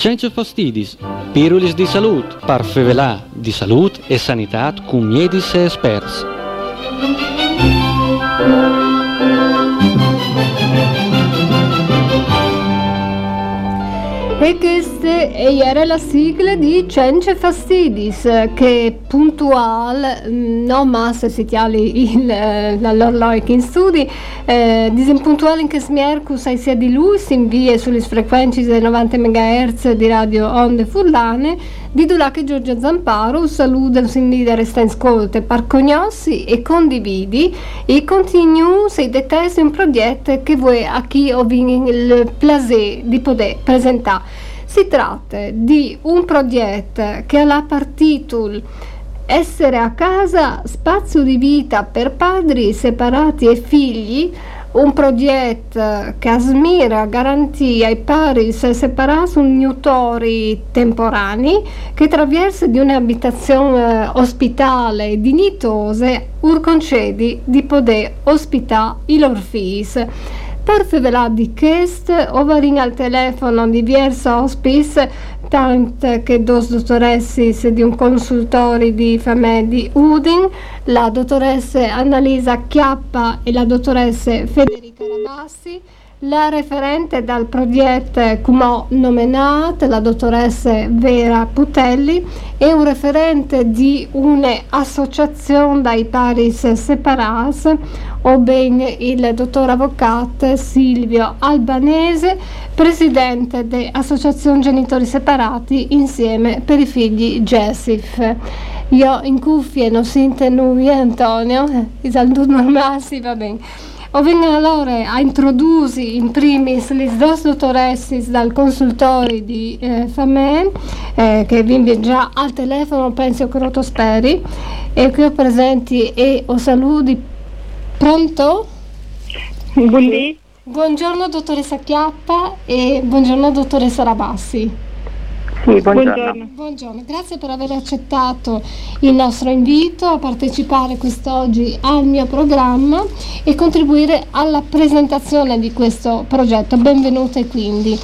Cencio fastidis, pirulis di salut, parfevelà di salut e sanitat cum miedis e experts. Questa era la sigla di Cence Fastidis che è puntuale, non massa si tiali il, l'orloik in studi, eh, disimpuntuale in che smiercus ai sia di lui si invia sulle frequenze dei 90 MHz di radio Onde Furlane, di che Giorgio Zamparo, saluta, si invita a restare in ascolto, par cognossi e condividi e continui se detesti un progetto che vuoi a chi ho il piacere di poter presentare. Si tratta di un progetto che ha la partitul Essere a casa, spazio di vita per padri separati e figli, un progetto che asmira garantia ai pari se separati genitori temporanei che attraverso di un'abitazione ospitale dignitosa ur concedi di poter ospitare i loro figli. Per favelà di ovarin al telefono diversi hospice, tant che dos dottoressi di un consultorio di famiglia di Udin, la dottoressa Annalisa Chiappa e la dottoressa Federica Rabassi, la referente dal progetto come nominata, la dottoressa Vera Putelli, e un referente di un'associazione dai paris separati, o ben il dottor avvocato Silvio Albanese, presidente dell'Associazione Genitori Separati insieme per i figli Jessif. Io in cuffie non sento nulla, Antonio, i saluti normali, va bene. O vengono allora a introdurre in primis le due dottoressi dal consultorio di eh, Famen, eh, che vi già al telefono, penso che lo speri, e qui ho presenti e o saluti. Pronto? Buondì. Buongiorno dottoressa Chiappa e buongiorno dottoressa Rabassi. Sì, buongiorno. buongiorno. grazie per aver accettato il nostro invito a partecipare quest'oggi al mio programma e contribuire alla presentazione di questo progetto. Benvenute quindi.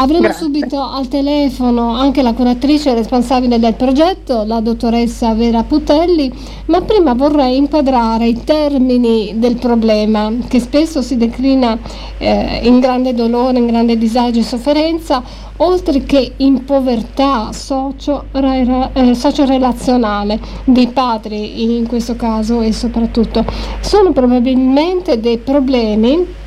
Avremo Grazie. subito al telefono anche la curatrice responsabile del progetto, la dottoressa Vera Putelli, ma prima vorrei inquadrare i termini del problema che spesso si declina eh, in grande dolore, in grande disagio e sofferenza, oltre che in povertà socio-relazionale socio dei padri in questo caso e soprattutto. Sono probabilmente dei problemi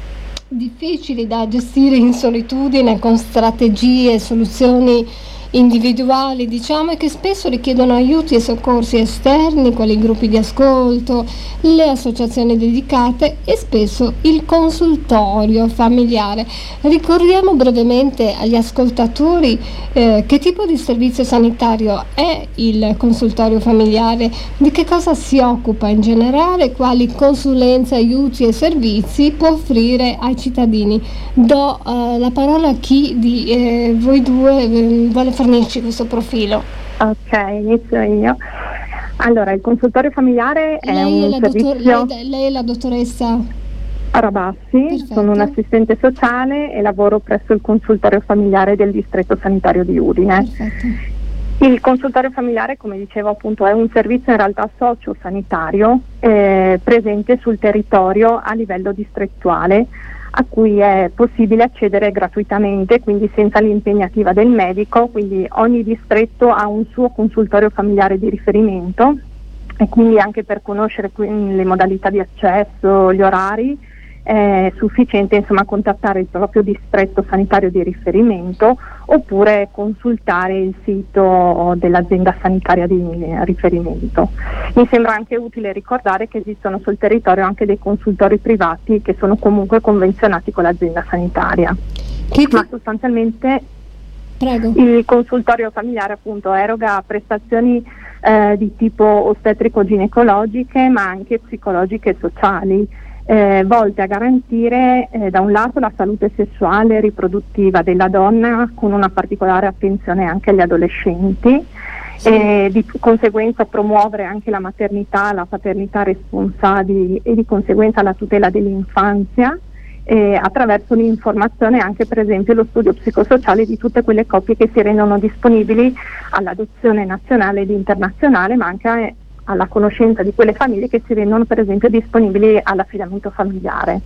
difficili da gestire in solitudine con strategie e soluzioni individuali, diciamo, e che spesso richiedono aiuti e soccorsi esterni, quali gruppi di ascolto, le associazioni dedicate e spesso il consultorio familiare. Ricordiamo brevemente agli ascoltatori eh, che tipo di servizio sanitario è il consultorio familiare, di che cosa si occupa in generale, quali consulenze, aiuti e servizi può offrire ai cittadini. Do eh, la parola a chi di eh, voi due eh, vuole fare fornirci questo profilo? Ok, inizio io. Allora, il consultorio familiare lei è un è servizio... Dottor, lei, lei, è la dottoressa? Rabassi, Perfetto. sono un assistente sociale e lavoro presso il consultorio familiare del distretto sanitario di Udine. Perfetto. Il consultorio familiare, come dicevo appunto, è un servizio in realtà socio-sanitario eh, presente sul territorio a livello distrettuale a cui è possibile accedere gratuitamente, quindi senza l'impegnativa del medico, quindi ogni distretto ha un suo consultorio familiare di riferimento e quindi anche per conoscere le modalità di accesso, gli orari è sufficiente insomma, contattare il proprio distretto sanitario di riferimento oppure consultare il sito dell'azienda sanitaria di riferimento. Mi sembra anche utile ricordare che esistono sul territorio anche dei consultori privati che sono comunque convenzionati con l'azienda sanitaria. Che Ma sostanzialmente Prego. il consultorio familiare appunto eroga prestazioni eh, di tipo ostetrico-ginecologiche ma anche psicologiche e sociali eh, volte a garantire eh, da un lato la salute sessuale e riproduttiva della donna con una particolare attenzione anche agli adolescenti sì. e di conseguenza promuovere anche la maternità, la paternità responsabili e di conseguenza la tutela dell'infanzia eh, attraverso l'informazione anche per esempio lo studio psicosociale di tutte quelle coppie che si rendono disponibili all'adozione nazionale ed internazionale ma anche alla conoscenza di quelle famiglie che si rendono per esempio disponibili all'affidamento familiare.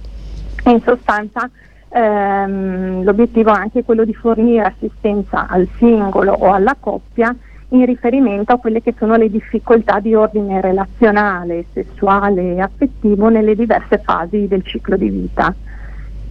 E in sostanza ehm, l'obiettivo è anche quello di fornire assistenza al singolo o alla coppia in riferimento a quelle che sono le difficoltà di ordine relazionale, sessuale e affettivo nelle diverse fasi del ciclo di vita.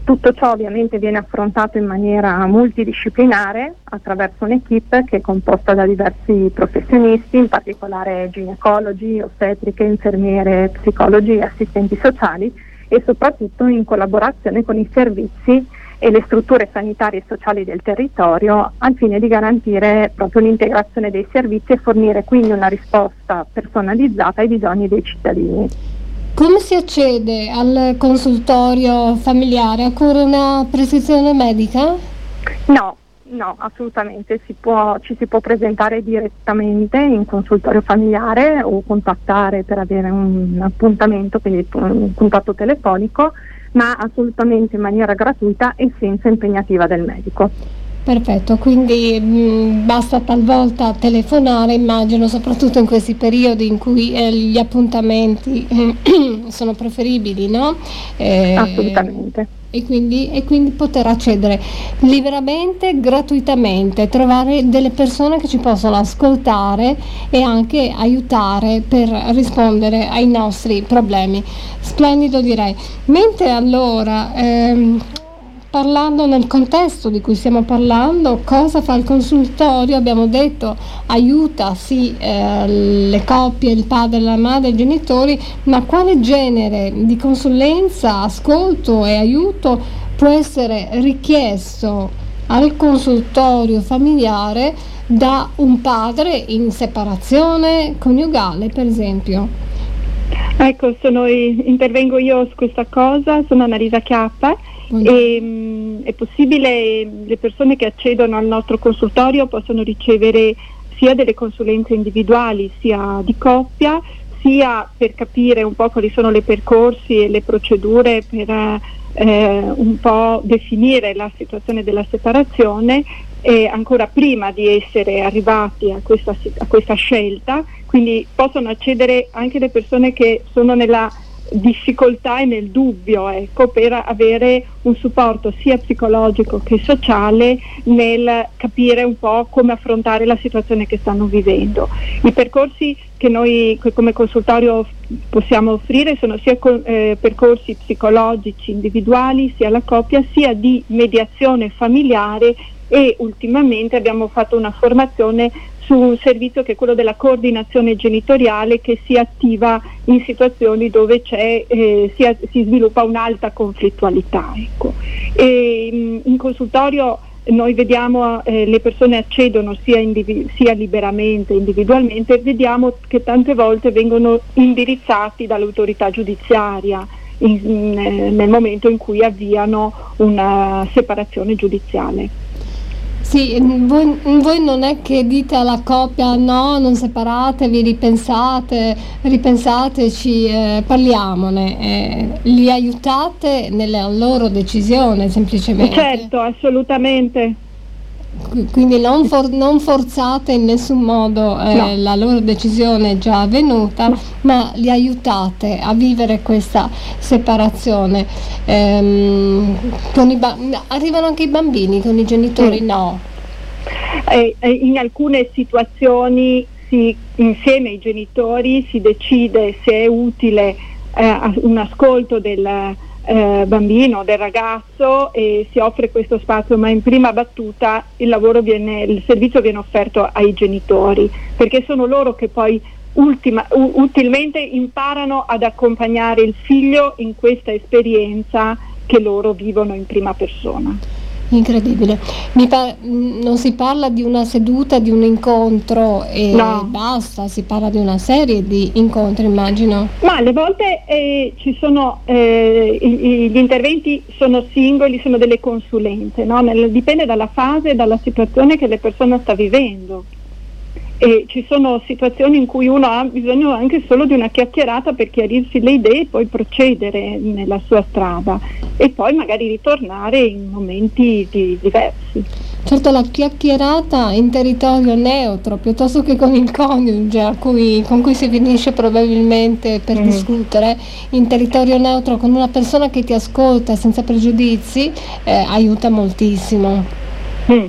Tutto ciò ovviamente viene affrontato in maniera multidisciplinare attraverso un'equipe che è composta da diversi professionisti, in particolare ginecologi, ostetriche, infermiere, psicologi assistenti sociali e soprattutto in collaborazione con i servizi e le strutture sanitarie e sociali del territorio al fine di garantire proprio l'integrazione dei servizi e fornire quindi una risposta personalizzata ai bisogni dei cittadini. Come si accede al consultorio familiare? Occorre una prescrizione medica? No, no, assolutamente, si può, ci si può presentare direttamente in consultorio familiare o contattare per avere un appuntamento, quindi un contatto telefonico, ma assolutamente in maniera gratuita e senza impegnativa del medico. Perfetto, quindi mh, mm, basta talvolta telefonare, immagino, soprattutto in questi periodi in cui eh, gli appuntamenti sono preferibili, no? Eh, Assolutamente. E quindi, e quindi, poter accedere liberamente, gratuitamente, trovare delle persone che ci possono ascoltare e anche aiutare per rispondere ai nostri problemi. Splendido direi. Mentre allora... Ehm, parlando nel contesto di cui stiamo parlando, cosa fa il consultorio? Abbiamo detto aiuta sì eh, le coppie, il padre, la madre, i genitori, ma quale genere di consulenza, ascolto e aiuto può essere richiesto al consultorio familiare da un padre in separazione coniugale, per esempio? Ecco, sono, intervengo io su questa cosa, sono Annalisa Chiappa e, mm, è possibile, le persone che accedono al nostro consultorio possono ricevere sia delle consulenze individuali sia di coppia, sia per capire un po' quali sono le percorsi e le procedure per eh, un po' definire la situazione della separazione e ancora prima di essere arrivati a questa, a questa scelta, quindi possono accedere anche le persone che sono nella difficoltà e nel dubbio ecco, per avere un supporto sia psicologico che sociale nel capire un po' come affrontare la situazione che stanno vivendo. I percorsi che noi come consultorio possiamo offrire sono sia eh, percorsi psicologici individuali sia la coppia sia di mediazione familiare e ultimamente abbiamo fatto una formazione su un servizio che è quello della coordinazione genitoriale che si attiva in situazioni dove eh, si, si, sviluppa un'alta conflittualità. Ecco. E, in, in consultorio noi vediamo eh, le persone accedono sia, indivi- sia liberamente, individualmente, vediamo che tante volte vengono indirizzati dall'autorità giudiziaria in, in, eh, nel momento in cui avviano una separazione giudiziale. Sì, voi, voi, non è che dite alla coppia no, non separatevi, ripensate, ripensateci, eh, parliamone, eh, li aiutate nella loro decisione semplicemente. Certo, assolutamente. Quindi non, for- non, forzate in nessun modo eh, no. la loro decisione già avvenuta, no. ma li aiutate a vivere questa separazione. Ehm, ba- arrivano anche i bambini con i genitori? Mm. No. Eh, in alcune situazioni si, insieme ai genitori si decide se è utile eh, un ascolto del eh, bambino, del ragazzo e si offre questo spazio, ma in prima battuta il, viene, il servizio viene offerto ai genitori, perché sono loro che poi ultima, utilmente imparano ad accompagnare il figlio in questa esperienza che loro vivono in prima persona. Incredibile. Pa- mm, non si parla di una seduta, di un incontro e no. basta, si parla di una serie di incontri, immagino. Ma alle volte eh, ci sono, eh, gli interventi sono singoli, sono delle consulenze, no? Dipende dalla fase e dalla situazione che la persona sta vivendo e ci sono situazioni in cui uno ha bisogno anche solo di una chiacchierata per chiarirsi le idee e poi procedere nella sua strada e poi magari ritornare in momenti di, diversi. Certo, la chiacchierata in territorio neutro piuttosto che con il coniuge cui, con cui si finisce probabilmente per mm. discutere, in territorio neutro con una persona che ti ascolta senza pregiudizi eh, aiuta moltissimo. Mm.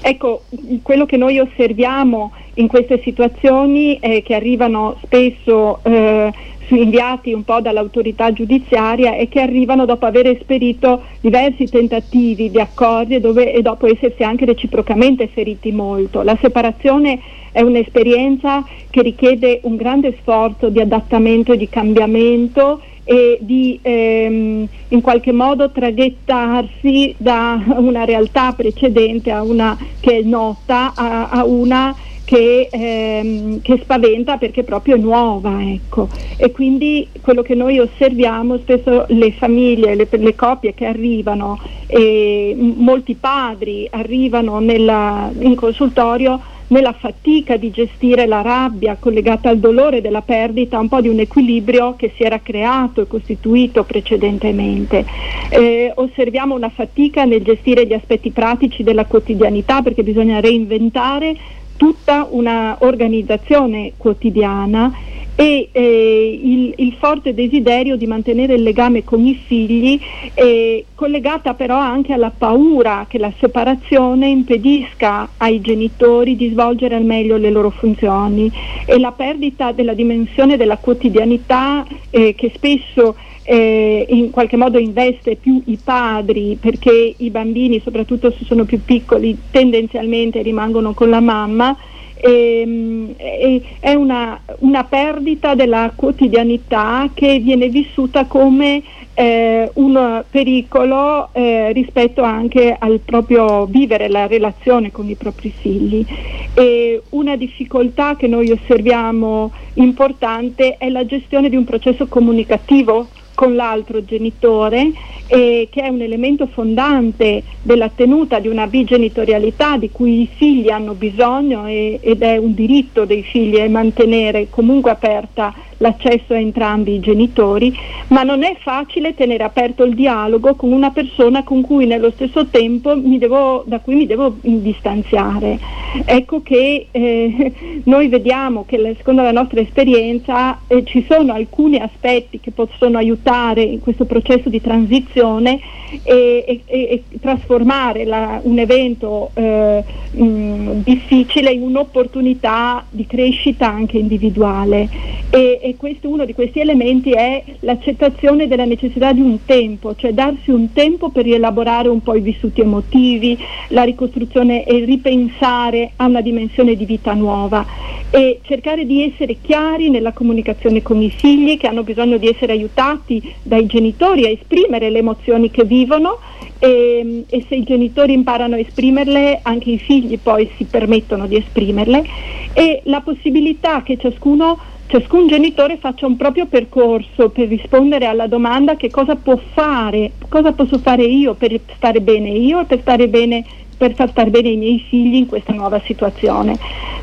Ecco, quello che noi osserviamo in queste situazioni eh, che arrivano spesso eh, inviati un po' dall'autorità giudiziaria e che arrivano dopo aver esperito diversi tentativi di accordi dove, e dopo essersi anche reciprocamente feriti molto. La separazione è un'esperienza che richiede un grande sforzo di adattamento e di cambiamento e di ehm, in qualche modo traghettarsi da una realtà precedente a una che è nota a, a una che, ehm, che, spaventa perché è proprio nuova. Ecco. E quindi quello che noi osserviamo spesso le famiglie, le, le coppie che arrivano, e molti padri arrivano nella, in consultorio nella fatica di gestire la rabbia collegata al dolore della perdita, un po' di un equilibrio che si era creato e costituito precedentemente. Eh, osserviamo una fatica nel gestire gli aspetti pratici della quotidianità perché bisogna reinventare tutta una organizzazione quotidiana e eh, il, il, forte desiderio di mantenere il legame con i figli, eh, collegata però anche alla paura che la separazione impedisca ai genitori di svolgere al meglio le loro funzioni e la perdita della dimensione della quotidianità eh, che spesso eh, in qualche modo investe più i padri perché i bambini, soprattutto se sono più piccoli, tendenzialmente rimangono con la mamma. E, e, è una, una, perdita della quotidianità che viene vissuta come eh, un pericolo eh, rispetto anche al proprio vivere la relazione con i propri figli. E una difficoltà che noi osserviamo importante è la gestione di un processo comunicativo con l'altro genitore, eh, che è un elemento fondante della tenuta di una bigenitorialità di cui i figli hanno bisogno e, ed è un diritto dei figli mantenere comunque aperta l'accesso a entrambi i genitori, ma non è facile tenere aperto il dialogo con una persona con cui nello stesso tempo devo, da cui mi devo distanziare. Ecco che eh, noi vediamo che secondo la nostra esperienza eh, ci sono alcuni aspetti che possono aiutare in questo processo di transizione e, e, e trasformare la, un evento eh, mh, difficile in un'opportunità di crescita anche individuale. E, questo, uno di questi elementi è l'accettazione della necessità di un tempo, cioè darsi un tempo per rielaborare un po' i vissuti emotivi, la ricostruzione e ripensare a una dimensione di vita nuova e cercare di essere chiari nella comunicazione con i figli che hanno bisogno di essere aiutati dai genitori a esprimere le emozioni che vivono e, e, se i genitori imparano a esprimerle anche i figli poi si permettono di esprimerle e la possibilità che ciascuno ciascun genitore faccia un proprio percorso per rispondere alla domanda che cosa può fare, cosa posso fare io per stare bene io e per stare bene per far stare bene i miei figli in questa nuova situazione.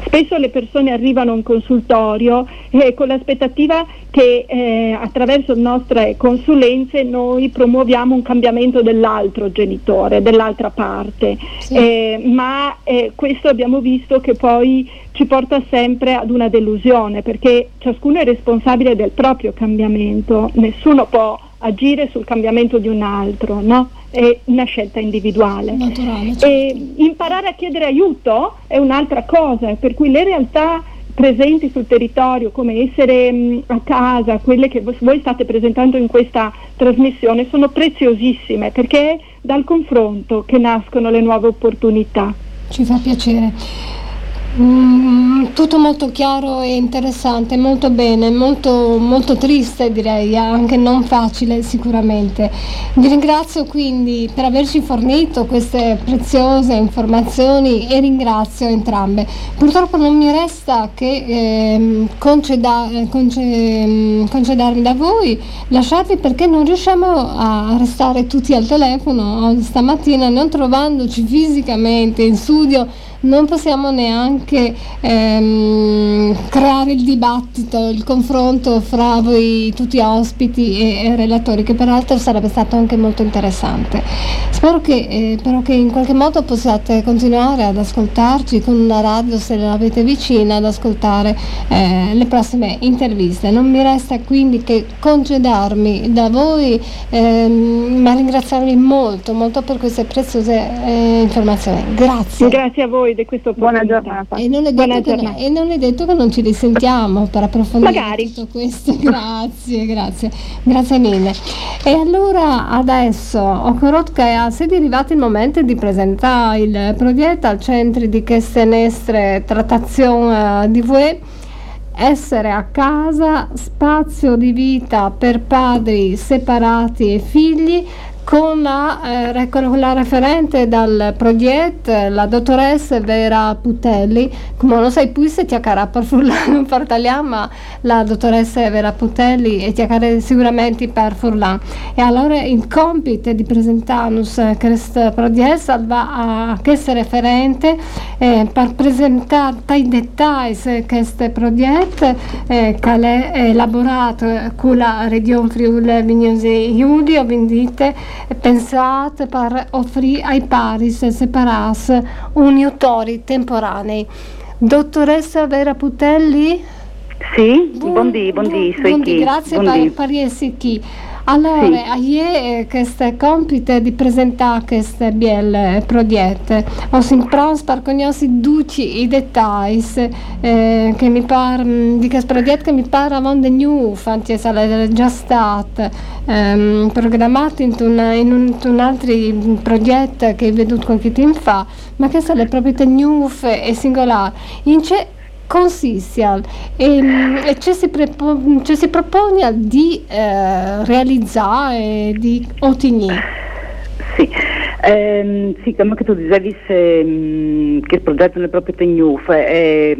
Spesso le persone arrivano in consultorio eh, con l'aspettativa che eh, attraverso le nostre consulenze noi promuoviamo un cambiamento dell'altro genitore, dell'altra parte, sì. eh, ma eh, questo abbiamo visto che poi ci porta sempre ad una delusione perché ciascuno è responsabile del proprio cambiamento, nessuno può agire sul cambiamento di un altro, no? È una scelta individuale. Naturale, certo. Imparare a chiedere aiuto è un'altra cosa, per cui le realtà presenti sul territorio, come essere mh, a casa, quelle che voi state presentando in questa trasmissione, sono preziosissime perché è dal confronto che nascono le nuove opportunità. Ci fa piacere. Mm, tutto molto chiaro e interessante, molto bene, molto, molto triste direi, anche non facile sicuramente. Vi ringrazio quindi per averci fornito queste preziose informazioni e ringrazio entrambe. Purtroppo non mi resta che eh, conceda, conce, mm, concedarmi da voi, lasciarvi perché non riusciamo a restare tutti al telefono stamattina, non trovandoci fisicamente in studio non possiamo neanche ehm, creare il dibattito, il confronto fra voi tutti ospiti e, e, relatori, che peraltro sarebbe stato anche molto interessante. Spero che, eh, però che in qualche modo possiate continuare ad ascoltarci con una radio se l'avete vicina, ad ascoltare eh, le prossime interviste. Non mi resta quindi che congedarmi da voi, ehm, ma ringraziarvi molto, molto per queste preziose eh, informazioni. Grazie. Grazie a voi voi di questa Buona giornata. E non, Buona giornata. No, e non è detto che non ci risentiamo per approfondire Magari. tutto questo. Grazie, grazie. Grazie mille. E allora adesso, Okorotka, è arrivato il momento di presentare il progetto al centro di queste nostre trattazioni uh, di voi essere a casa, spazio di vita per padri separati e figli, con la, eh, con la referente dal progetto, la dottoressa Vera Putelli, come non sai più se ti accarà per Furlan parliamo, ma la dottoressa Vera Putelli e ti accarà sicuramente per Furlan. E allora il compito di presentare questo progetto va a questo referente eh, per presentare i dettagli questo progetto eh, che è elaborato con la Regione Friuli Vignosi Giulia, vendite pensate per offrire ai pari se separarsi unitori temporanei. Dottoressa Vera Putelli? Sì, buondì, buondì, buondì, grazie per, per essere qui. Allora, sì. io questo compito di presentare questo bel progetto, ho sempre per conoscere tutti i dettagli eh, che mi par, di questo progetto che mi pare avendo new, anche se è già stato ehm, programmato in, una, in, un, in, un, altro progetto che ho veduto qualche tempo fa, ma che sono le proprietà new e singolari. In consiste e, e ci, si si propone di eh, realizzare, di ottenere. Sì. Eh, sì, come tu dicevi se, mh, che il progetto è proprio tegnuf, eh,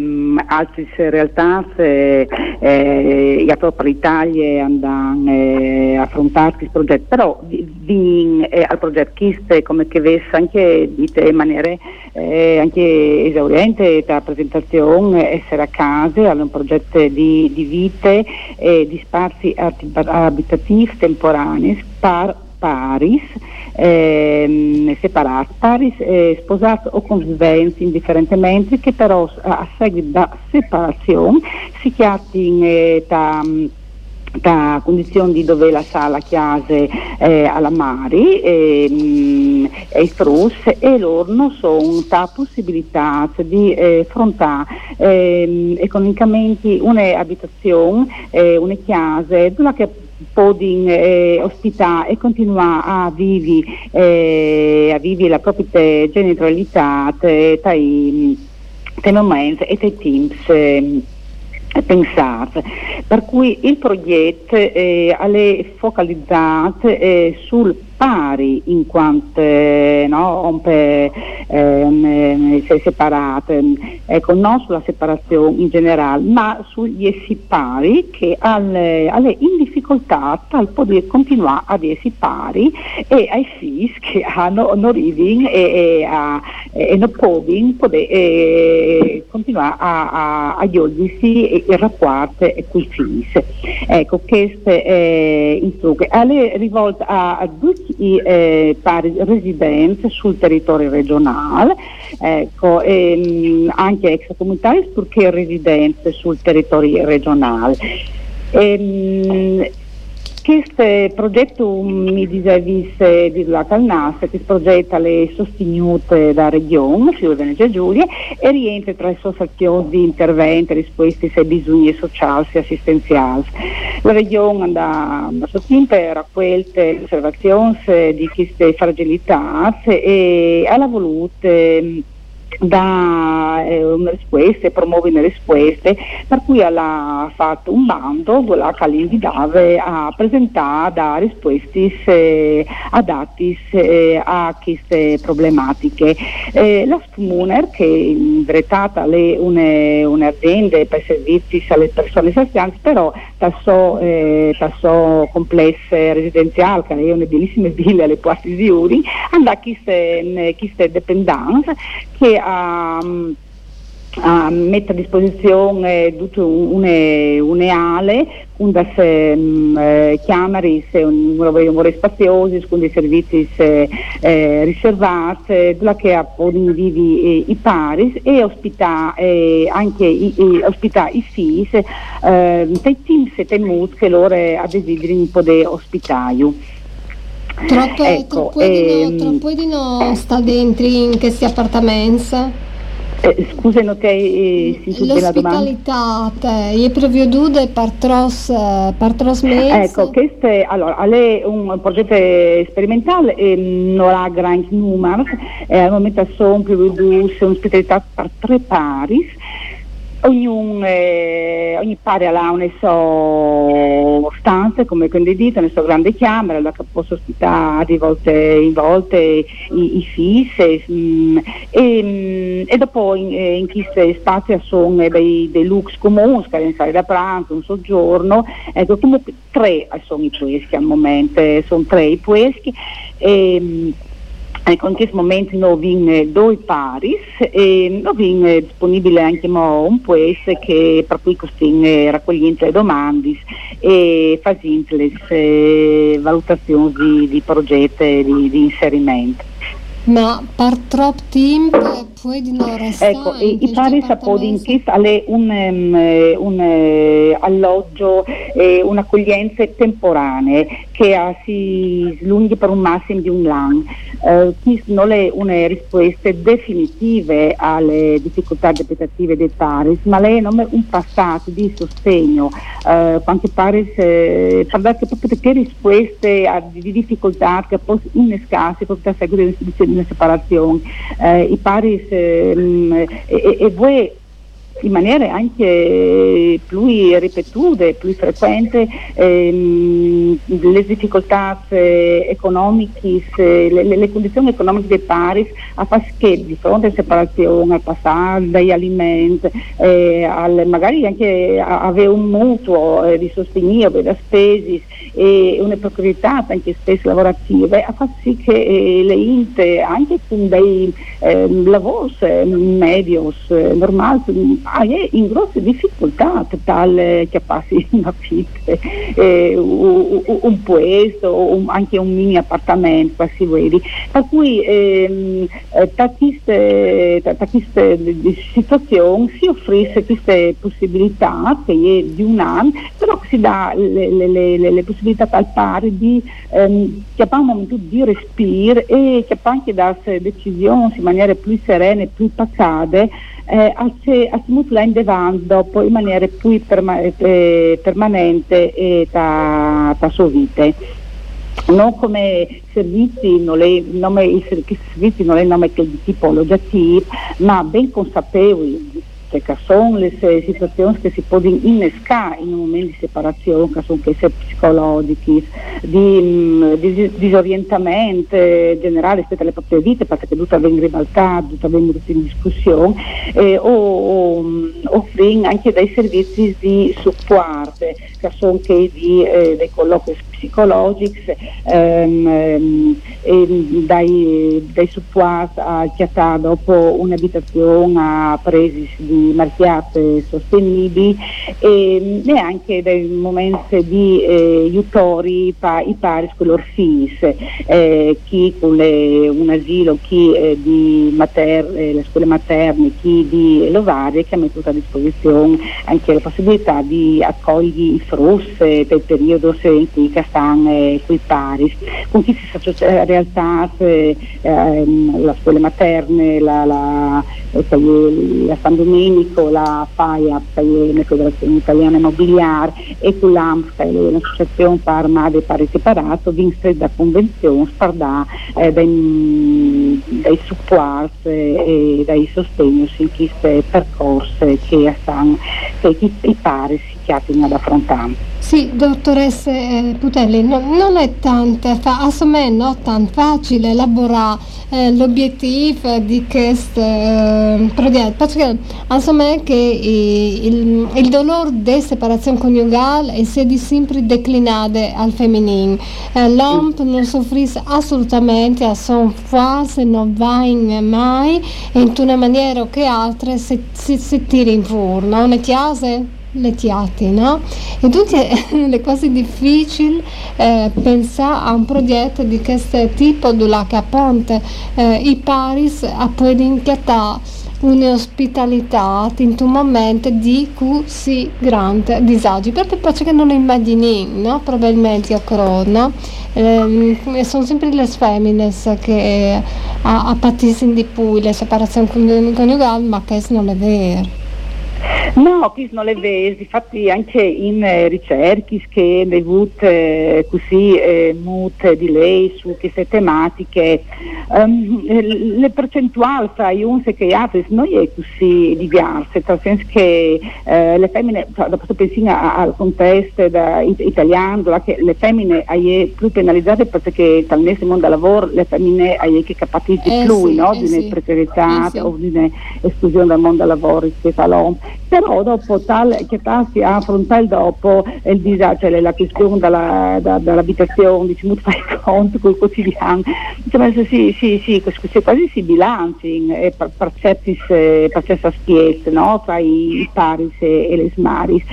altre realtà se, eh, per l'Italia andano eh, a affrontare questo progetto, però di, eh, al progetto KIST come che vesse anche dite in maniera eh, anche esauriente la presentazione, essere a casa, è un progetto di, di vite e di spazi abitativi temporanei par paris ehm, separati, pari eh, sposati o conviventi indifferentemente che però a seguito da separazione si chiatti eh, da da condizioni di dove la sala chiase eh, alla mari e, mm, e i frus e loro non sono la possibilità di eh, affrontare eh, economicamente un'abitazione, eh, una chiesa dove che podin eh, ospitare e continuare a vivere eh, a vivere la propria genitorialità dai momenti e dai teams eh, pensate. Per cui il progetto eh, è focalizzato eh, sul pari in quanto no, ehm, eh, si è separate, ecco, non sulla separazione in generale, ma sugli essi pari che alle, alle in difficoltà al poter continuare ad essere pari e ai figli che hanno non living e, e, a, e non possono poter eh, continuare a, a, a giogliersi il rapporto con i figli. Ecco, queste eh, istruzioni, è rivolta a, a due i eh, pari residenze sul territorio regionale, ecco, e, mh, anche extracomunitari purché residenze sul territorio regionale. E, ehm, mh, questo progetto mi dicevi di la Calnas, che progetta le sostenute da Regione, Friuli Venezia Giulia, e rientra tra le associazioni di intervento risposte ai bisogni sociali e assistenziali. La Regione andà a sottintera a quelle osservazioni di queste fragilità e ha voluto dà eh, una risposta, promuove le risposte, per cui ha fatto un bando dove ha invitava a presentare risposte eh, adatti eh, a queste problematiche. Eh, la Spumuner, che in verità è un'azienda per servizi alle persone sazianti, però tasso, eh, tasso complesse residenziali, che è una bellissima villa alle Posti di Uri, andà a queste, queste dipendenze che a, a mettere a disposizione tutto une, une con delle um, eh, chiamere un spaziosi, con dei servizi eh, riservati, della che ha vivi eh, i paris e ospita eh, anche i, i, ospita i FIS, eh, dei teams e temuti che loro desiderano poter ospitare. Troppo, ecco, troppo, ehm, di no, troppo di no sta dentro in questi appartamenti? Eh, scusa, non ti hai eh, la domanda? L'ospitalità, è previeduta per tros, per tros mesi? Ecco, questo è, allora, è un progetto sperimentale e non ha grandi numeri, eh, al momento sono previeduti un'ospitalità per tre paris, Ognun, eh, ogni pari ha una sua stanza, come dite, una sua grande camera, da che posso ospitare di volte in volte i, i fisse mm, e, mm, e, dopo in, eh, in questi spazi sono dei, dei lux comuni, scadenza da pranzo, un soggiorno, ecco comunque tre sono i pueschi al momento, sono tre i pueschi. E, mm, in questo momento noi abbiamo due paris e noi abbiamo disponibile anche un puesto che per cui così raccogliendo le domande e facendo le eh, valutazioni di, di progetti di, di inserimento. Ma per troppo tempo poi di non restare Ecco, i pari sapodi è un, um, un uh, alloggio e un'accoglienza temporanea che ha, si slunghi per un massimo di un anno. Uh, non è una risposta definitiva alle difficoltà interpretative dei paris, ma è un passato di sostegno, uh, anche paris, eh, proprio che risposte a, di difficoltà che possono innescarsi proprio a seguito delle una separazione. Eh, I pari ehm, e, e voi in maniera anche più ripetute, più frequenti, ehm, le difficoltà eh, economiche, le, le, condizioni economiche dei pari a far che di fronte alla separazione, al passare dagli alimenti, eh, al, magari anche avere un mutuo eh, di sostegno per le spese, e una proprietà anche stesse lavorative a far sì che eh, le INTE anche con dei eh, lavori eh, medios normali è in grosse difficoltà tale che passi in affitto eh, un, un puesto un, anche un mini appartamento si vedi. Per cui ehm, eh, da queste, da situazioni si offrisse queste possibilità che è di un anno però si dà le, le, le, le possibilità al pari di ehm, un momento di respiro e che anche darsi decisioni in maniera più serene, più pacate eh, a se a in devan dopo in maniera più perma- eh, permanente e da, da sua vita non come servizi, non è, nome, servizi non è nome che di tipologia TIP, ma ben consapevoli che sono le situazioni che si possono innescare in un momento separazione, che sono queste psicologiche, di, mm, di, disorientamento generale rispetto alle proprie vite, perché tutto avviene ribaltato, tutto avviene in discussione, eh, o, o mm, offrire anche dei servizi di supporto, che sono che di, eh, dei colloqui psicologici, ehm, ehm, dai, dai support a chiatà dopo un'abitazione a presi di marchiate sostenibili e neanche dai momenti di eh, aiutori pa, i pari l'orfis, eh, chi con le, un asilo, chi eh, di mater, eh, le scuole materne, chi di Lovarie che ha messo a disposizione anche la possibilità di accogliere i frus del periodo in cui stanno eh, qui pari. Con chi si associa in realtà eh, la scuola materne, la, la, la San Domenico, la FAIA, la Federazione Italiana Immobiliare e con l'AMS, l'associazione Parma dei Pari Separato, vinse da convenzione, spardà eh, dai, dai support e dai sostegni in queste percorse che, che i pari si chiamano ad affrontare. Sì, dottoressa eh, Putelli, no, non è tanto, fa, a me non è tanto facile elaborare eh, l'obiettivo di questo eh, progetto, perché a me che il, il dolore di separazione coniugale è sempre declinato al femminile. Eh, l'uomo non soffrisce assolutamente, a son fase non va in mai, in una maniera o che altra si, si, si tira in fuori, non è chiaro? Le tiati, no? E dunque è quasi difficile eh, pensare a un progetto di questo tipo dove che appunto eh, i Paris poi inquietare un'ospitalità in un momento di così grande disagio, perché non lo immagini, no? Probabilmente a corona. Eh, sono sempre le femmine che eh, patiscono di più le separazioni coniugali, ma questo non è vero. No, qui non è vero, infatti anche in eh, ricerche che hanno avuto eh, così eh, molte di lei su queste tematiche, um, le percentuali fra gli uns e gli altri non è così diverse, nel senso che eh, le femmine, cioè, dopo pensare al contesto da, italiano, che le femmine sono più penalizzate perché nel mondo del lavoro le femmine hanno che capacitate eh, più sì, no? eh, di sì. precarietà eh, sì. o di esclusione dal mondo del lavoro rispetto all'uomo però dopo tal, che tal si affronta il dopo il disagio, cioè la questione della, da, dall'abitazione, diciamo, fai conto col quotidiano, diciamo, sì, sì, sì, quasi si bilanci eh, per, per certi per certe spiezze, no? tra i, paris e, e, le smaris.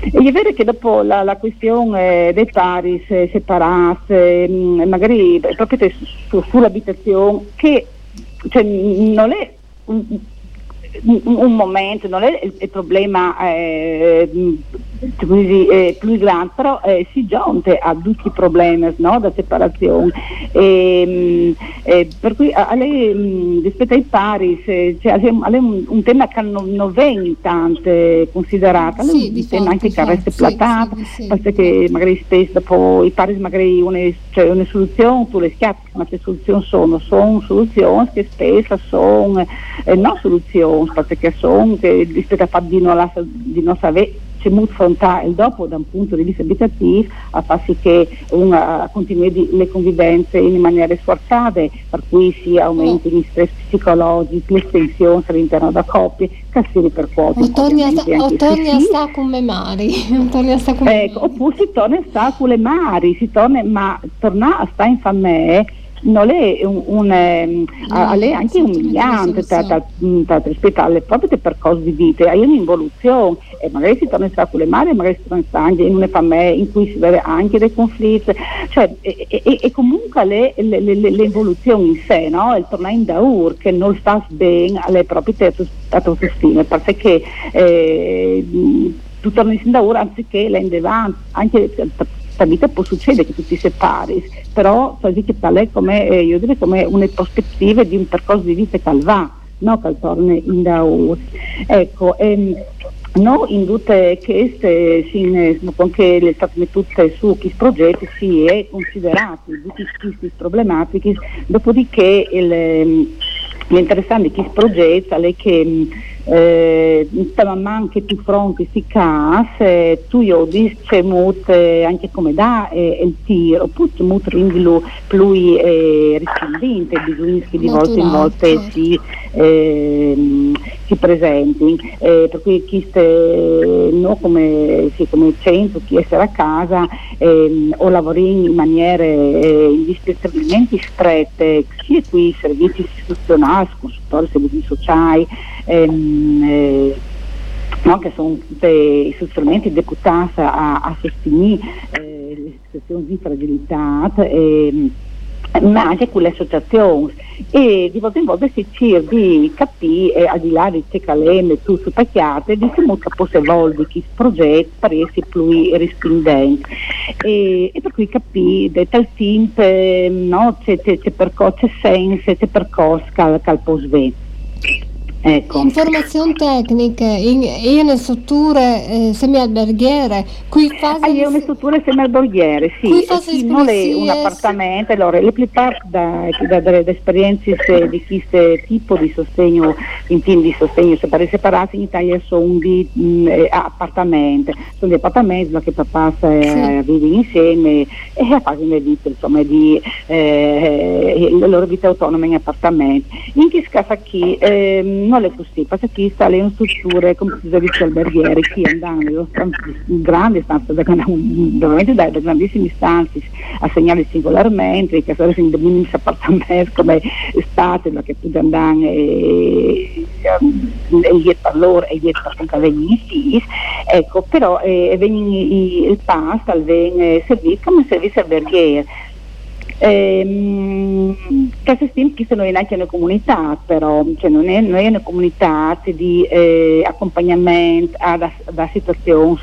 E è vero che dopo la, la questione dei paris separati, mm, magari proprio su, sull'abitazione, che cioè, non è un momento, non è il, il problema eh, eh, più grande, però eh, si giunge a tutti i problemi no, da separazione. E, mm, eh, per cui a, lei mm, rispetto ai pari, se, cioè, a lei un, un, tema che non, non viene tanto considerato, sì, un tema anche che resta platato, sì, sì, perché magari spesso dopo i pari magari una, cioè, una soluzione tu le schiatti, ma che soluzioni sono? Sono soluzioni che spesso sono eh, non soluzioni, perché sono che rispetto a fare di non, di non sapere c'è molto frontale. Il dopo da un punto di vista abitativo a far sì che una continui le convivenze in maniera sforzate per cui si aumenti gli stress psicologici, le tensioni all'interno della coppia che si ripercuotono o torni a, o torni a stare con le mari ecco, oppure si torna a stare con le mari si torna, ma tornare a stare in famiglia non è un, un eh, a, lei anche umiliante rispetto alle proprie percorsi di vita, hai un'involuzione e magari si torna in stare con le mani, magari si torna in stare in una famiglia in cui si vede anche dei conflitti, cioè, e, e, e comunque le, le, le, l'evoluzione in sé, no? il tornare in daur che non sta bene alle proprie autostime, perché eh, tu torni in daur anziché l'ende avanti, anche vita può succedere che tu ti separi, però così che tale come, eh, io direi come una prospettiva di un percorso di vita che va, no che torna in daur. Ecco, ehm, No, in tutte queste, anche le state mettute su questi progetti, si è considerato tutti questi problematiche, dopodiché il, ehm, l'interessante di questi progetti è che eh, stavamo anche più fronti si case, tu io dice molte anche come da e, il tiro, poi molto ringlo più eh, rispondente, bisogna di volta in volta si, eh, si presenti, eh, per cui chi ste, no, come, sì, come centro, chi essere a casa eh, o lavori in maniere eh, indispensabilmente strette, sia qui servizi istituzionali, consultori, servizi sociali, ehm, eh, no, che sono tutti strumenti a, a sostenere eh, le situazioni di fragilità. Eh, ma anche con le associazioni e di volta in volta si cerca di capire, eh, al di là di che calende, tu su pacchiate, di come possa evolvere questo progetto per essere più rispondente e, e, per cui capire tal tempo eh, no, c'è, c'è, c'è percorso, c'è senso, c'è percorso che, che può sventare. Ecco. Informazioni tecniche in, in strutture eh, semi-alberghiere, qui fase... Ah, io in strutture semi-alberghiere, sì. Qui fase non è un appartamento, allora le parte da, da, da, da, esperienze di questo tipo di sostegno, in team di sostegno separati, in Italia sono di mh, eh, appartamenti, sono di appartamenti che papà eh, sì. vive insieme e fanno le vite, insomma, di eh, la loro vita autonoma in appartamenti. In questo caso qui ehm, è così, perché qui sta le strutture come servizi alberghieri che andano in grandi stanze, veramente da, da grandissime stanze assegnate singolarmente, che sono in minimi appartamenti come state, ma che tu andano e, e gli per loro e gli per venire in ecco, però eh, il pasta viene servito come servizio alberghiero Ehm, Steam che sono anche una comunità però, cioè non, è, non è una comunità di eh, accompagnamento a, da situazioni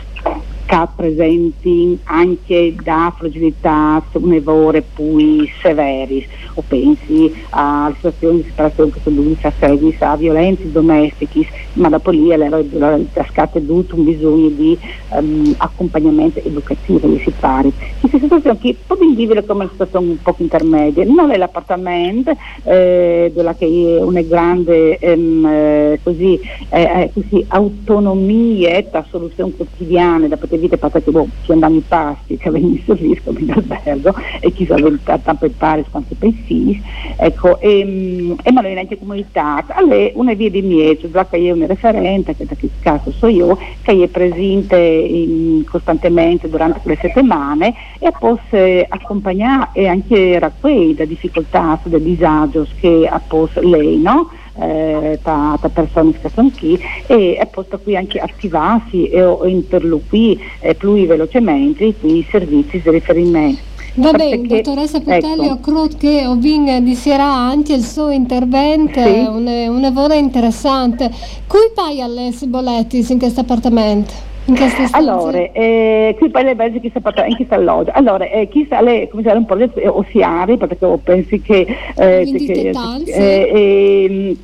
presenti anche da fragilità nevore più severi. O pensi a situazioni di separazione che sono dovute a servizi a violenze domestiche ma dopo lì allora, scatta tutto un bisogno di um, accompagnamento educativo mi si pare. Questa situazione che può vivere come una situazione un po' intermedia. Non è l'appartamento eh, della che è una grande um, così, eh, così autonomia da soluzioni quotidiane da poter vite passate boh, ci andiamo i pasti che venisse rischio in albergo e chi sa tanto pare quanto pensi ecco e, ehm, e ma noi neanche comunità alle una via di mezzo già che io un referente che da che caso so io che è presente in, costantemente durante le settimane e posso accompagnare e anche raccogliere difficoltà del disagio che ha posto lei no? Eh, da, da, persone che sono qui e è posto qui anche attivarsi e, o interloquire eh, più velocemente i servizi di riferimento. Va bene, dottoressa Putelli, ecco. credo che ho di sera anche il suo intervento, sì. un, un lavoro interessante. Cui poi alle boletti in questo appartamento? Allora, eh, qui poi le basi che si porta in questa alloggio. Allora, eh, chi sa le, come un po' di osiari, perché pensi che... Eh, che eh,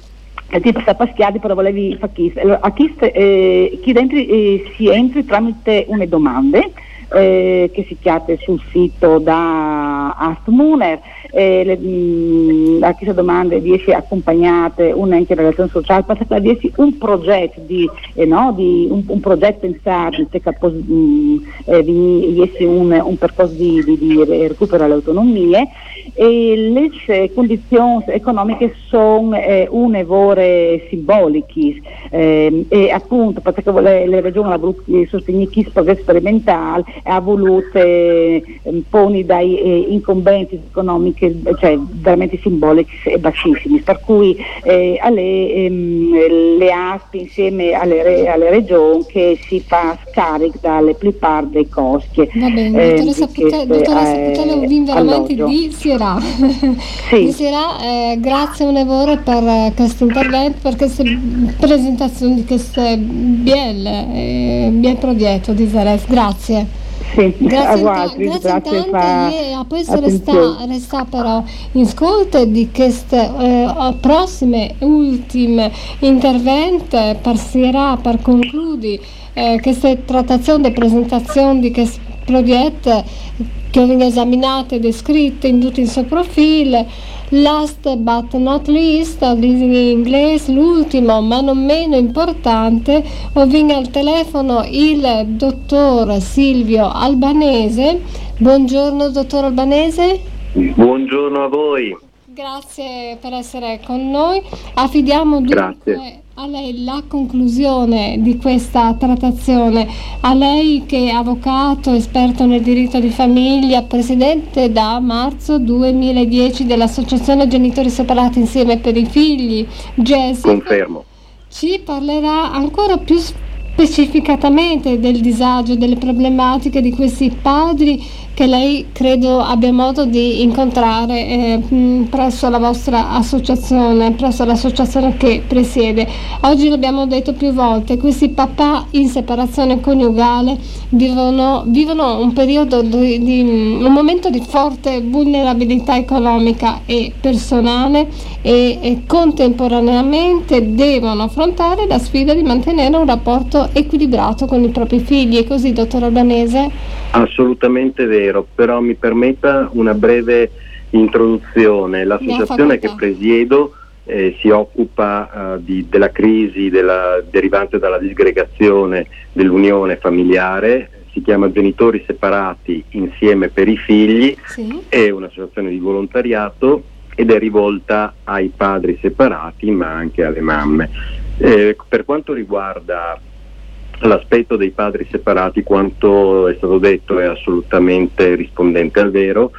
eh, tipo sta paschiati però volevi fare chi, allora, a chi, eh, chi dentro eh, si entri tramite una domande eh, che si chiama sul sito da Astmuner eh, le, mh, a chi si domanda di essere accompagnate un ente relazione sociale perché di essere un progetto di, eh, no, di un, un, progetto pensato di essere un, un percorso di, di, di recupero alle autonomie e le condizioni economiche sono eh, un'evore simboliche eh, e appunto perché le, regioni voluto sostenere questo progetto sperimentale ha voluto eh, poni dai eh, incombenti economici cioè veramente simbolici e bassissimi. Per cui eh, alle, ehm, le ASP insieme alle, alle, regioni che si fa scarico dalle plupart dei costi. Va bene ehm, dottoressa Putello eh, veramente di Sierra sì. di Sierra eh, grazie onorevole per questo intervento per questa presentazione di questo bel, eh, progetto di Zeres. Grazie. Sì, grazie, altri, grazie, grazie tante e a poi resta, resta però in ascolto di queste eh, prossime ultime interventi partirà per concludere eh, questa trattazione e presentazione di questo progetto che vengono esaminate e descritte in tutto il suo profilo Last but not least, in inglese, l'ultimo ma non meno importante, ho al telefono il dottor Silvio Albanese. Buongiorno dottor Albanese. Buongiorno a voi. Grazie per essere con noi. Affidiamo dunque Grazie a lei la conclusione di questa trattazione, a lei che è avvocato, esperto nel diritto di famiglia, presidente da marzo 2010 dell'Associazione Genitori Separati Insieme per i Figli, Jessica, Confermo. ci parlerà ancora più specificatamente del disagio, delle problematiche di questi padri che lei credo abbia modo di incontrare eh, presso la vostra associazione, presso l'associazione che presiede. Oggi l'abbiamo detto più volte, questi papà in separazione coniugale vivono, vivono un periodo di, di, un momento di forte vulnerabilità economica e personale e, e contemporaneamente devono affrontare la sfida di mantenere un rapporto equilibrato con i propri figli. È così, dottor Albanese? Assolutamente vero, però mi permetta una breve introduzione. L'associazione che presiedo eh, si occupa uh, di, della crisi della, derivante dalla disgregazione dell'unione familiare, si chiama Genitori Separati Insieme per i Figli, sì. è un'associazione di volontariato ed è rivolta ai padri separati ma anche alle mamme. Eh, per quanto riguarda l'aspetto dei padri separati, quanto è stato detto è assolutamente rispondente al vero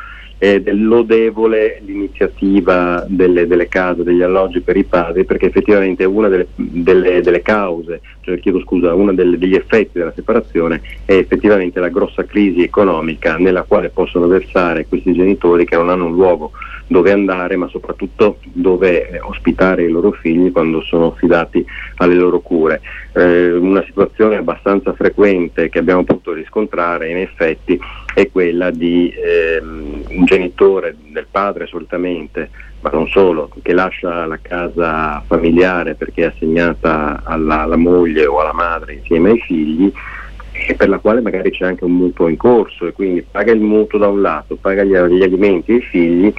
ed è lodevole l'iniziativa delle, delle, case, degli alloggi per i padri, perché effettivamente una delle, delle, delle cause, cioè chiedo scusa, uno degli effetti della separazione è effettivamente la grossa crisi economica nella quale possono versare questi genitori che non hanno un luogo dove andare, ma soprattutto dove eh, ospitare i loro figli quando sono affidati alle loro cure. Eh, una situazione abbastanza frequente che abbiamo potuto riscontrare in effetti è quella di ehm, un genitore del padre solitamente, ma non solo, che lascia la casa familiare perché è assegnata alla, alla moglie o alla madre insieme ai figli e per la quale magari c'è anche un mutuo in corso e quindi paga il mutuo da un lato, paga gli, gli alimenti ai figli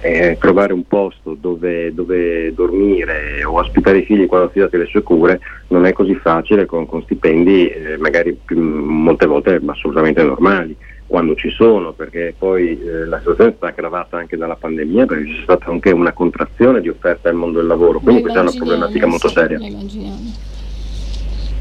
eh, trovare un posto dove, dove, dormire o ospitare i figli quando affidati le sue cure non è così facile con, con stipendi eh, magari più, molte volte assolutamente normali quando ci sono, perché poi eh, la situazione è stata aggravata anche dalla pandemia, perché c'è stata anche una contrazione di offerta al mondo del lavoro, quindi questa è una problematica molto seria.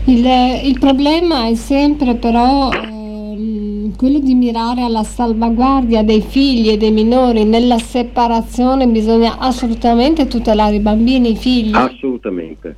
Il, il, problema è sempre però ehm, quello di mirare alla salvaguardia dei figli e dei minori, nella separazione bisogna assolutamente tutelare i bambini, i figli. Assolutamente,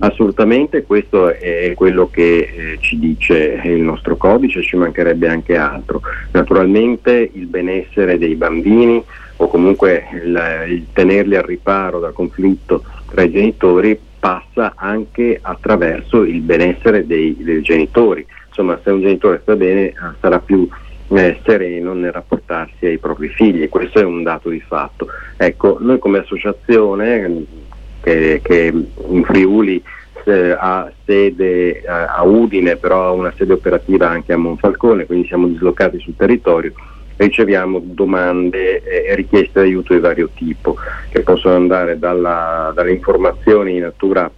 Assolutamente, questo è quello che eh, ci dice il nostro codice, ci mancherebbe anche altro. Naturalmente il benessere dei bambini o comunque il, il tenerli al riparo dal conflitto tra i genitori passa anche attraverso il benessere dei, dei genitori. Insomma, se un genitore sta bene sarà più eh, sereno nel rapportarsi ai propri figli, questo è un dato di fatto. Ecco, noi come associazione che, che in Friuli eh, ha sede a, a Udine, però ha una sede operativa anche a Monfalcone, quindi siamo dislocati sul territorio riceviamo domande e richieste di aiuto di vario tipo che possono andare dalla, dalle informazioni in natura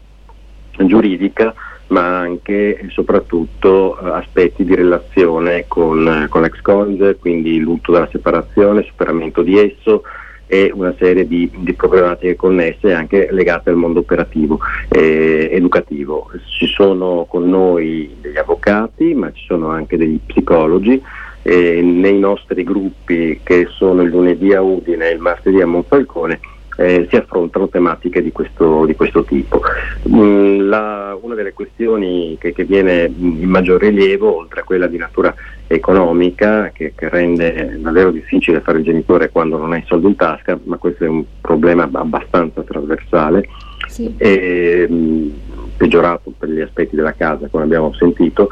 giuridica ma anche e soprattutto eh, aspetti di relazione con, con l'ex coniuge, quindi il lutto della separazione, superamento di esso, e una serie di, di problematiche connesse anche legate al mondo operativo eh, educativo. Ci sono con noi degli avvocati, ma ci sono anche degli psicologi. Eh, nei nostri gruppi che sono il lunedì a Udine e il martedì a Monfalcone eh, si affrontano tematiche di questo, di questo tipo. Mm, la, una delle questioni che, che, viene in maggior rilievo, oltre a quella di natura economica, che, che, rende davvero difficile fare il genitore quando non hai soldi in tasca, ma questo è un problema abbastanza trasversale, sì. e, mm, peggiorato per gli aspetti della casa, come abbiamo sentito,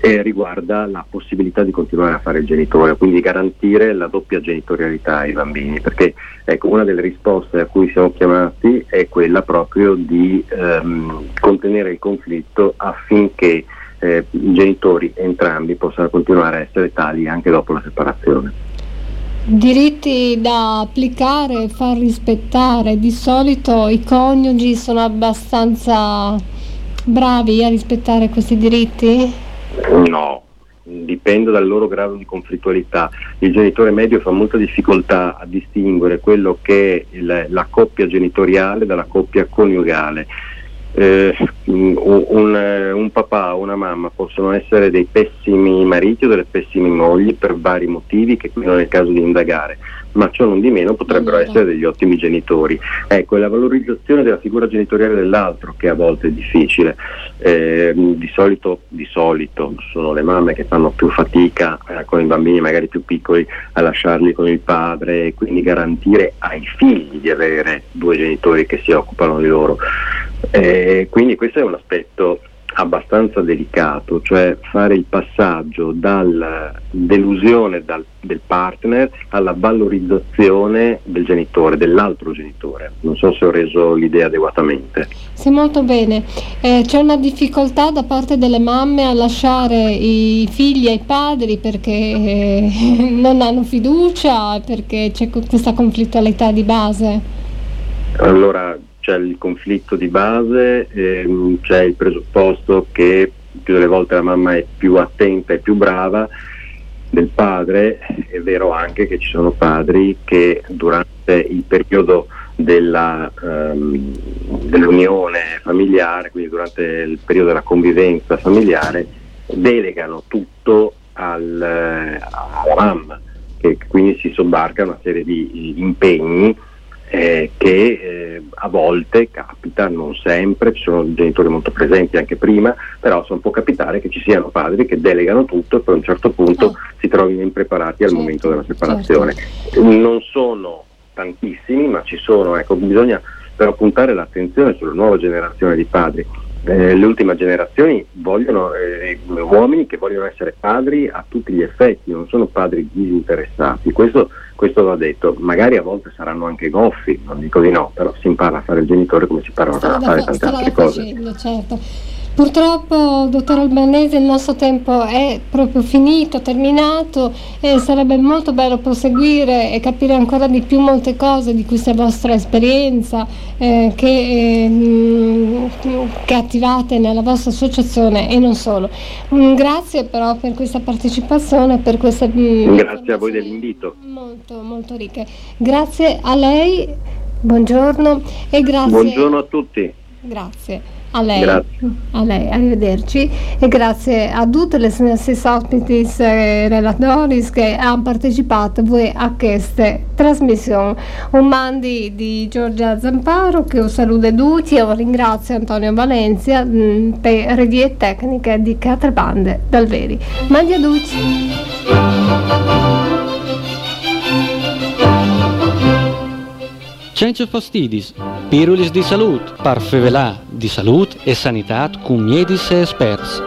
e riguarda la possibilità di continuare a fare il genitore, quindi garantire la doppia genitorialità ai bambini, perché ecco, una delle risposte a cui siamo chiamati è quella proprio di ehm, contenere il conflitto affinché eh, i genitori entrambi possano continuare a essere tali anche dopo la separazione. Diritti da applicare e far rispettare, di solito i coniugi sono abbastanza bravi a rispettare questi diritti? No, dipende dal loro grado di conflittualità. Il genitore medio fa molta difficoltà a distinguere quello che è il, la coppia genitoriale dalla coppia coniugale. Eh, un, un, papà o una mamma possono essere dei pessimi mariti o delle pessime mogli per vari motivi che qui non è il caso di indagare, ma ciò non di meno potrebbero essere degli ottimi genitori. Ecco, è la valorizzazione della figura genitoriale dell'altro che a volte è difficile. Eh, di, solito, di, solito, sono le mamme che fanno più fatica eh, con i bambini magari più piccoli a lasciarli con il padre e quindi garantire ai figli di avere due genitori che si occupano di loro. Eh, quindi questo è un aspetto abbastanza delicato, cioè fare il passaggio dalla delusione dal, del partner alla valorizzazione del genitore, dell'altro genitore. Non so se ho reso l'idea adeguatamente. Sì, molto bene. Eh, c'è una difficoltà da parte delle mamme a lasciare i figli ai padri perché eh, non hanno fiducia, perché c'è questa conflittualità di base. Allora, c'è il conflitto di base, ehm, c'è il presupposto che più delle volte la mamma è più attenta e più brava del padre, è vero anche che ci sono padri che durante il periodo della, um, dell'unione familiare, quindi durante il periodo della convivenza familiare, delegano tutto al, alla mamma, che quindi si sobbarca una serie di impegni eh, che eh, a volte capita, non sempre, ci sono genitori molto presenti anche prima, però insomma, può capitare che ci siano padri che delegano tutto e poi a un certo punto oh. si trovino impreparati al certo, momento della separazione. Certo. Non sono tantissimi, ma ci sono, ecco, bisogna però puntare l'attenzione sulla nuova generazione di padri eh, le ultime generazioni vogliono eh, uomini che vogliono essere padri a tutti gli effetti, non sono padri disinteressati. Questo, questo va detto, magari a volte saranno anche goffi, non dico di no, però si impara a fare il genitore come si impara a fare tante altre cose. Facendo, certo. Purtroppo, dottor Albanese, il nostro tempo è proprio finito, terminato e sarebbe molto bello proseguire e capire ancora di più molte cose di questa vostra esperienza eh, che, eh, che, attivate nella vostra associazione e non solo. Mm, grazie però per questa partecipazione, per queste... Mm, grazie a voi dell'invito. Molto, molto ricche. Grazie a lei, buongiorno e grazie... Buongiorno a tutti. Grazie. A lei, a lei, arrivederci e grazie a tutte le nostre ospiti e relatori che hanno partecipato a questa trasmissione. Un mandi di Giorgia Zamparo che un saluto tutti e ringrazio Antonio Valencia mh, mm, per redie tecniche di Catrabande dal Veri. Mandi a tutti! Cence fastidis, pirulis di salut, parfevelà di salut e sanitat cum miedis e experts.